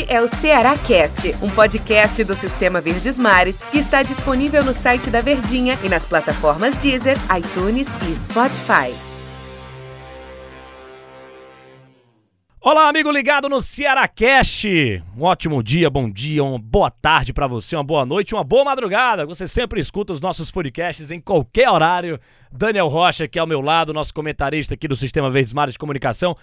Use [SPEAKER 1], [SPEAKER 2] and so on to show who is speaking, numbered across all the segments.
[SPEAKER 1] Este é o Ceará Cast, um podcast do Sistema Verdes Mares que está disponível no site da Verdinha e nas plataformas Deezer, iTunes e Spotify.
[SPEAKER 2] Olá, amigo ligado no Ceará Cast. Um ótimo dia, bom dia, uma boa tarde para você, uma boa noite, uma boa madrugada. Você sempre escuta os nossos podcasts em qualquer horário. Daniel Rocha, aqui ao meu lado, nosso comentarista aqui do Sistema Verdes Mares de Comunicação.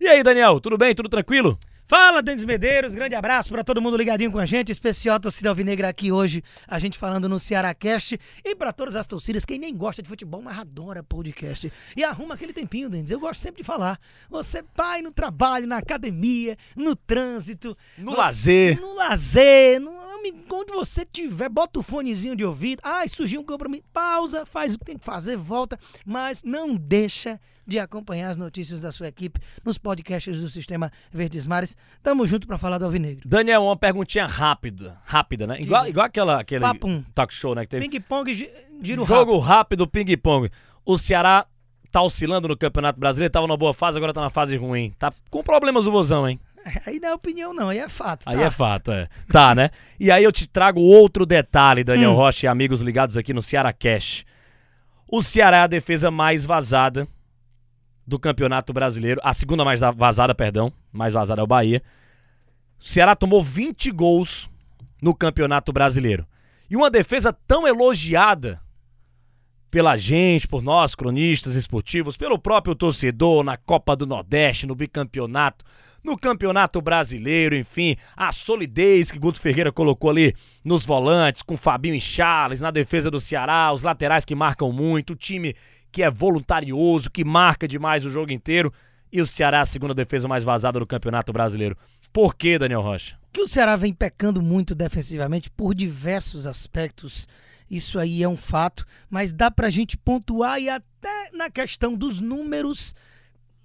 [SPEAKER 2] E aí, Daniel, tudo bem? Tudo tranquilo?
[SPEAKER 3] Fala, Denis Medeiros, grande abraço para todo mundo ligadinho com a gente, especial torcida alvinegra aqui hoje, a gente falando no Ceará Cast e para todas as torcidas, quem nem gosta de futebol, mas adora podcast. E arruma aquele tempinho, Denis, eu gosto sempre de falar. Você pai no trabalho, na academia, no trânsito,
[SPEAKER 2] No
[SPEAKER 3] você-
[SPEAKER 2] lazer.
[SPEAKER 3] no lazer, no, onde você tiver, bota o fonezinho de ouvido. Ai, surgiu um compromisso, pausa, faz o que tem que fazer, volta, mas não deixa de acompanhar as notícias da sua equipe nos podcasts do Sistema Verdes Mares. Tamo junto pra falar do Alvinegro.
[SPEAKER 2] Daniel, uma perguntinha rápida, rápida, né? Igual, igual aquela, aquele
[SPEAKER 3] Papum.
[SPEAKER 2] talk show, né? Que teve.
[SPEAKER 3] Ping-pong, gi- giro
[SPEAKER 2] Jogo
[SPEAKER 3] rápido.
[SPEAKER 2] rápido, ping-pong. O Ceará tá oscilando no Campeonato Brasileiro, tava numa boa fase, agora tá na fase ruim. Tá com problemas o Vozão, hein?
[SPEAKER 3] Aí não é opinião não, aí é fato.
[SPEAKER 2] Aí
[SPEAKER 3] tá?
[SPEAKER 2] é fato, é. Tá, né? E aí eu te trago outro detalhe, Daniel
[SPEAKER 3] Hum.
[SPEAKER 2] Rocha e amigos ligados aqui no Ceará Cash. O Ceará é a defesa mais vazada do Campeonato Brasileiro. A segunda mais da- vazada, perdão. Mais vazada é o Bahia. O Ceará tomou 20 gols no Campeonato Brasileiro. E uma defesa tão elogiada pela gente, por nós, cronistas esportivos, pelo próprio torcedor, na Copa do Nordeste, no bicampeonato, no Campeonato Brasileiro, enfim, a solidez que Guto Ferreira colocou ali nos volantes, com Fabinho e Charles, na defesa do Ceará, os laterais que marcam muito, o time que é voluntarioso, que marca demais o jogo inteiro, e o Ceará a segunda defesa mais vazada do Campeonato Brasileiro. Por que, Daniel Rocha?
[SPEAKER 3] que o Ceará vem pecando muito defensivamente por diversos aspectos. Isso aí é um fato, mas dá pra gente pontuar e até na questão dos números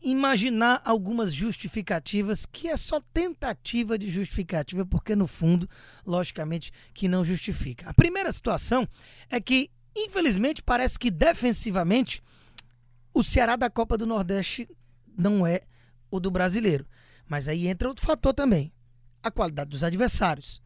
[SPEAKER 3] imaginar algumas justificativas que é só tentativa de justificativa, porque no fundo, logicamente, que não justifica. A primeira situação é que, infelizmente, parece que defensivamente o Ceará da Copa do Nordeste não é o do brasileiro. Mas aí entra outro fator também a qualidade dos adversários.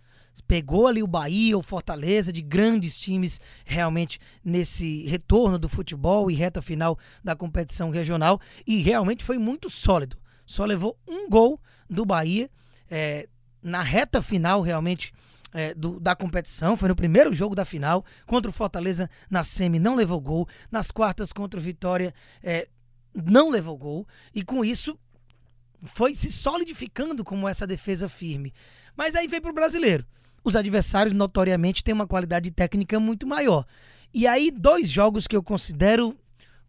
[SPEAKER 3] Pegou ali o Bahia, o Fortaleza, de grandes times realmente nesse retorno do futebol e reta final da competição regional e realmente foi muito sólido. Só levou um gol do Bahia é, na reta final realmente é, do- da competição. Foi no primeiro jogo da final contra o Fortaleza na semi, não levou gol. Nas quartas contra o Vitória, é, não levou gol. E com isso foi se solidificando como essa defesa firme. Mas aí vem pro brasileiro. Os adversários notoriamente têm uma qualidade técnica muito maior. E aí dois jogos que eu considero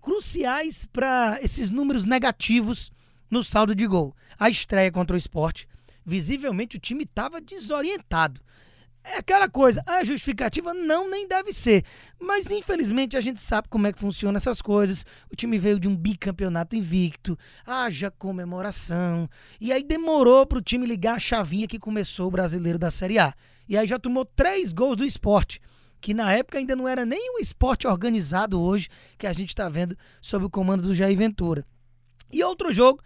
[SPEAKER 3] cruciais para esses números negativos no saldo de gol. A estreia contra o Sport, visivelmente o time estava desorientado. É aquela coisa, a justificativa não nem deve ser. Mas infelizmente a gente sabe como é que funcionam essas coisas. O time veio de um bicampeonato invicto, haja comemoração. E aí demorou pro time ligar a chavinha que começou o brasileiro da Série A. E aí já tomou três gols do esporte. Que na época ainda não era nem o esporte organizado hoje que a gente está vendo sob o comando do Jair Ventura. E outro jogo,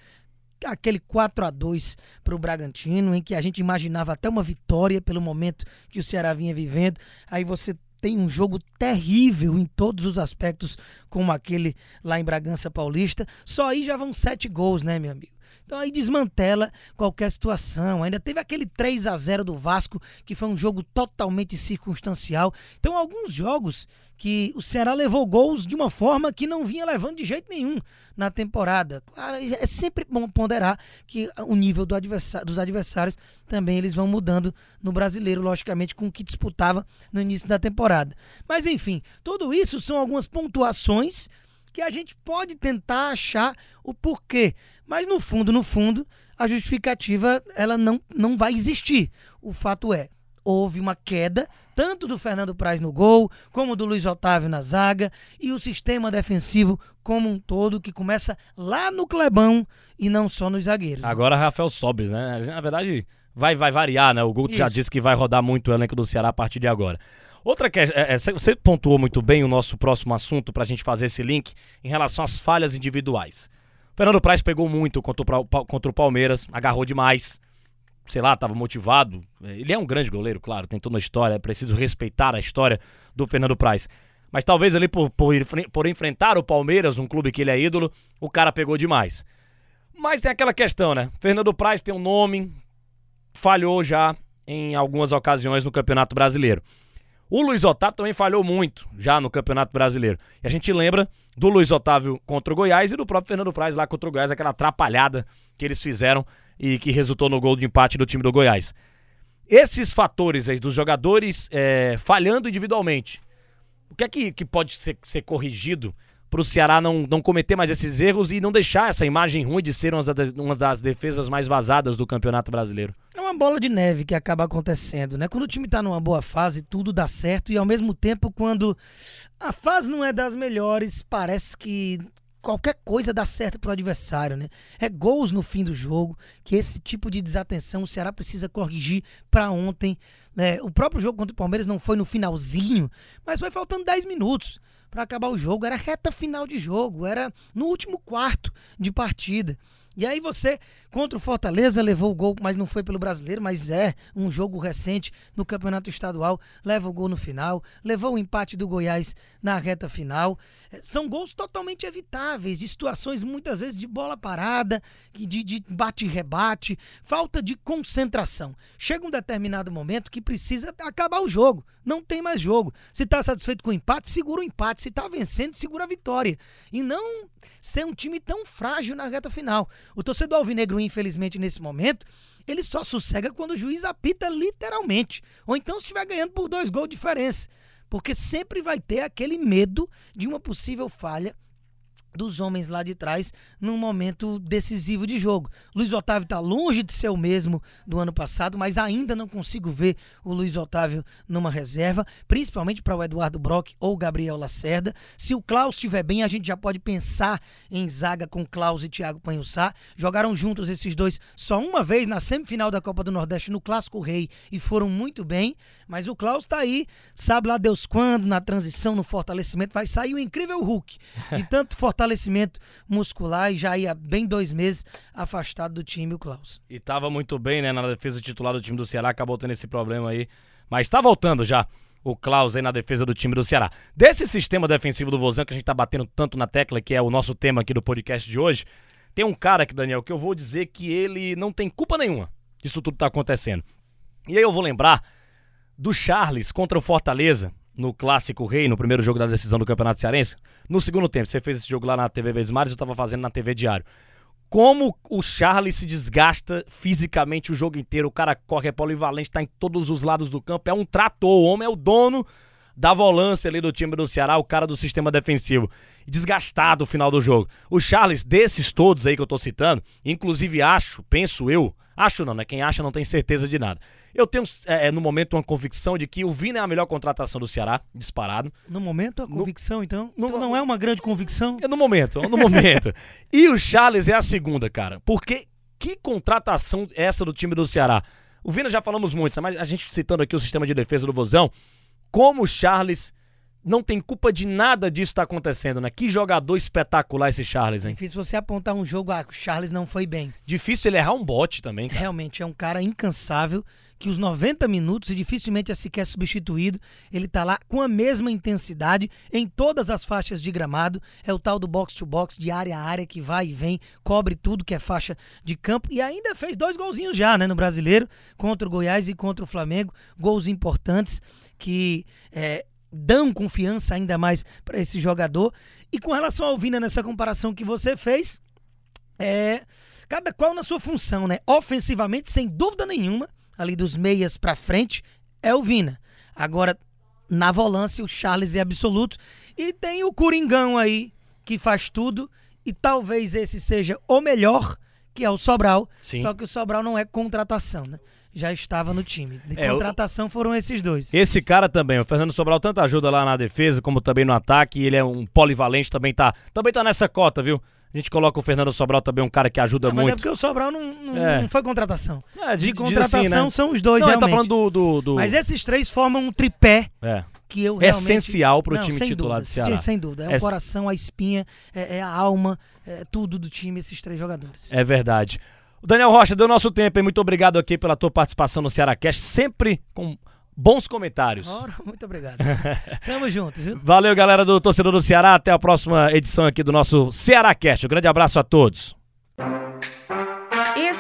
[SPEAKER 3] aquele 4 a 2 para o Bragantino, em que a gente imaginava até uma vitória pelo momento que o Ceará vinha vivendo. Aí você tem um jogo terrível em todos os aspectos, como aquele lá em Bragança Paulista. Só aí já vão sete gols, né, meu amigo? Então aí desmantela qualquer situação. Ainda teve aquele 3 a 0 do Vasco, que foi um jogo totalmente circunstancial. Então alguns jogos que o Ceará levou gols de uma forma que não vinha levando de jeito nenhum na temporada. Claro, é sempre bom ponderar que o nível do adversário, dos adversários também eles vão mudando no brasileiro, logicamente, com o que disputava no início da temporada. Mas enfim, tudo isso são algumas pontuações que a gente pode tentar achar o porquê. Mas no fundo, no fundo, a justificativa ela não, não vai existir. O fato é, houve uma queda, tanto do Fernando Praz no gol, como do Luiz Otávio na zaga, e o sistema defensivo como um todo, que começa lá no Clebão e não só nos zagueiros.
[SPEAKER 2] Agora Rafael Sobes, né? Na verdade, vai, vai variar, né? O Guto já
[SPEAKER 3] Isso.
[SPEAKER 2] disse que vai rodar muito o elenco do Ceará a partir de agora. Outra que é, é, cê- você pontuou muito bem o nosso próximo assunto pra gente fazer esse link em relação às falhas individuais. Fernando Praz pegou muito contra o, o Palmeiras, agarrou demais. sei lá, estava motivado. Ele é um grande goleiro, claro, tem toda uma história, é preciso respeitar a história do Fernando Praz. Mas talvez ali por, por, por enfrentar o Palmeiras, um clube que ele é ídolo, o cara pegou demais. Mas tem aquela questão, né? Fernando Praz tem um nome, falhou já em algumas ocasiões no Campeonato Brasileiro. O Luiz Otávio também falhou muito já no Campeonato Brasileiro. E a gente lembra do Luiz Otávio contra o Goiás e do próprio Fernando Praz lá contra o Goiás, aquela atrapalhada que eles fizeram e que resultou no gol de empate do time do Goiás. Esses fatores aí dos jogadores é, falhando individualmente, o que é que, que pode ser, ser corrigido para o Ceará não, não cometer mais esses erros e não deixar essa imagem ruim de ser uma das, uma das defesas mais vazadas do Campeonato Brasileiro?
[SPEAKER 3] Uma bola de neve que acaba acontecendo, né? Quando o time está numa boa fase, tudo dá certo e ao mesmo tempo quando a fase não é das melhores, parece que qualquer coisa dá certo pro adversário, né? É gols no fim do jogo, que esse tipo de desatenção o Ceará precisa corrigir para ontem. Né? O próprio jogo contra o Palmeiras não foi no finalzinho, mas foi faltando 10 minutos para acabar o jogo. Era reta final de jogo, era no último quarto de partida. E aí você, contra o Fortaleza, levou o gol, mas não foi pelo brasileiro, mas é um jogo recente no Campeonato Estadual, leva o gol no final, levou o empate do Goiás na reta final. É, são gols totalmente evitáveis, de situações muitas vezes de bola parada, de, de bate-rebate, falta de concentração. Chega um determinado momento que precisa acabar o jogo, não tem mais jogo. Se está satisfeito com o empate, segura o empate. Se está vencendo, segura a vitória. E não ser um time tão frágil na reta final. O torcedor alvinegro, infelizmente, nesse momento, ele só sossega quando o juiz apita literalmente. Ou então se estiver ganhando por dois gols de diferença. Porque sempre vai ter aquele medo de uma possível falha dos homens lá de trás num momento decisivo de jogo. Luiz Otávio está longe de ser o mesmo do ano passado, mas ainda não consigo ver o Luiz Otávio numa reserva, principalmente para o Eduardo Brock ou Gabriel Lacerda. Se o Klaus estiver bem, a gente já pode pensar em zaga com Klaus e Thiago Panhussá. Jogaram juntos esses dois só uma vez na semifinal da Copa do Nordeste no Clássico Rei e foram muito bem, mas o Klaus está aí, sabe lá Deus quando, na transição, no fortalecimento, vai sair o incrível Hulk. De tanto fortalecimento fortalecimento muscular e já ia bem dois meses afastado do time, o Klaus.
[SPEAKER 2] E tava muito bem, né, na defesa titular do time do Ceará, acabou tendo esse problema aí. Mas tá voltando já o Klaus aí na defesa do time do Ceará. Desse sistema defensivo do Vozão que a gente tá batendo tanto na tecla, que é o nosso tema aqui do podcast de hoje, tem um cara aqui, Daniel, que eu vou dizer que ele não tem culpa nenhuma disso tudo tá acontecendo. E aí eu vou lembrar do Charles contra o Fortaleza, no Clássico Rei, no primeiro jogo da decisão do Campeonato Cearense. No segundo tempo, você fez esse jogo lá na TV Verdes eu estava fazendo na TV Diário. Como o Charles se desgasta fisicamente o jogo inteiro, o cara corre, é polivalente, está em todos os lados do campo, é um trator, o homem é o dono da volância ali do time do Ceará, o cara do sistema defensivo. Desgastado o final do jogo. O Charles, desses todos aí que eu tô citando, inclusive acho, penso eu, Acho não, né? Quem acha não tem certeza de nada. Eu tenho, é, é, no momento, uma convicção de que o Vina é a melhor contratação do Ceará, disparado.
[SPEAKER 3] No momento, a convicção, no, então? No, então não é uma grande convicção?
[SPEAKER 2] É no momento, no momento. e o Charles é a segunda, cara. Porque que contratação é essa do time do Ceará? O Vina já falamos muito, mas a gente citando aqui o sistema de defesa do Vozão, como o Charles não tem culpa de nada disso estar tá acontecendo, né? Que jogador espetacular esse Charles, hein?
[SPEAKER 3] Difícil você apontar um jogo, ah, o Charles não foi bem.
[SPEAKER 2] Difícil ele errar um bote também, cara.
[SPEAKER 3] Realmente, é um cara incansável, que os 90 minutos, e dificilmente é sequer substituído, ele tá lá com a mesma intensidade em todas as faixas de gramado. É o tal do box-to-box, de área a área, que vai e vem, cobre tudo que é faixa de campo. E ainda fez dois golzinhos já, né, no Brasileiro, contra o Goiás e contra o Flamengo. Gols importantes que... É, dão confiança ainda mais para esse jogador. E com relação ao Vina, nessa comparação que você fez, é cada qual na sua função, né? Ofensivamente, sem dúvida nenhuma, ali dos meias para frente, é o Vina. Agora, na volância, o Charles é absoluto. E tem o Coringão aí, que faz tudo. E talvez esse seja o melhor, que é o Sobral. Sim. Só que o Sobral não é contratação, né? já estava no time. De é, contratação foram esses dois.
[SPEAKER 2] Esse cara também, o Fernando Sobral, tanto ajuda lá na defesa como também no ataque. Ele é um polivalente, também tá, também tá nessa cota, viu? A gente coloca o Fernando Sobral também, um cara que ajuda muito. Mas é
[SPEAKER 3] porque o Sobral não, não, é. não foi contratação. É, de, de contratação assim, né? são os dois, não, realmente.
[SPEAKER 2] Tá falando do, do, do,
[SPEAKER 3] Mas esses três formam um tripé. É. Que eu realmente...
[SPEAKER 2] Essencial pro não, time titular
[SPEAKER 3] dúvida,
[SPEAKER 2] do Ceará.
[SPEAKER 3] Sem dúvida. É, é o coração, a espinha, é, é a alma, é tudo do time, esses três jogadores.
[SPEAKER 2] É verdade. Daniel Rocha, deu nosso tempo, hein? Muito obrigado aqui pela tua participação no Ceará Cast, sempre com bons comentários.
[SPEAKER 3] Ora, muito obrigado. Tamo junto, viu?
[SPEAKER 2] Valeu, galera do Torcedor do Ceará. Até a próxima edição aqui do nosso Ceará Cast. Um grande abraço a todos.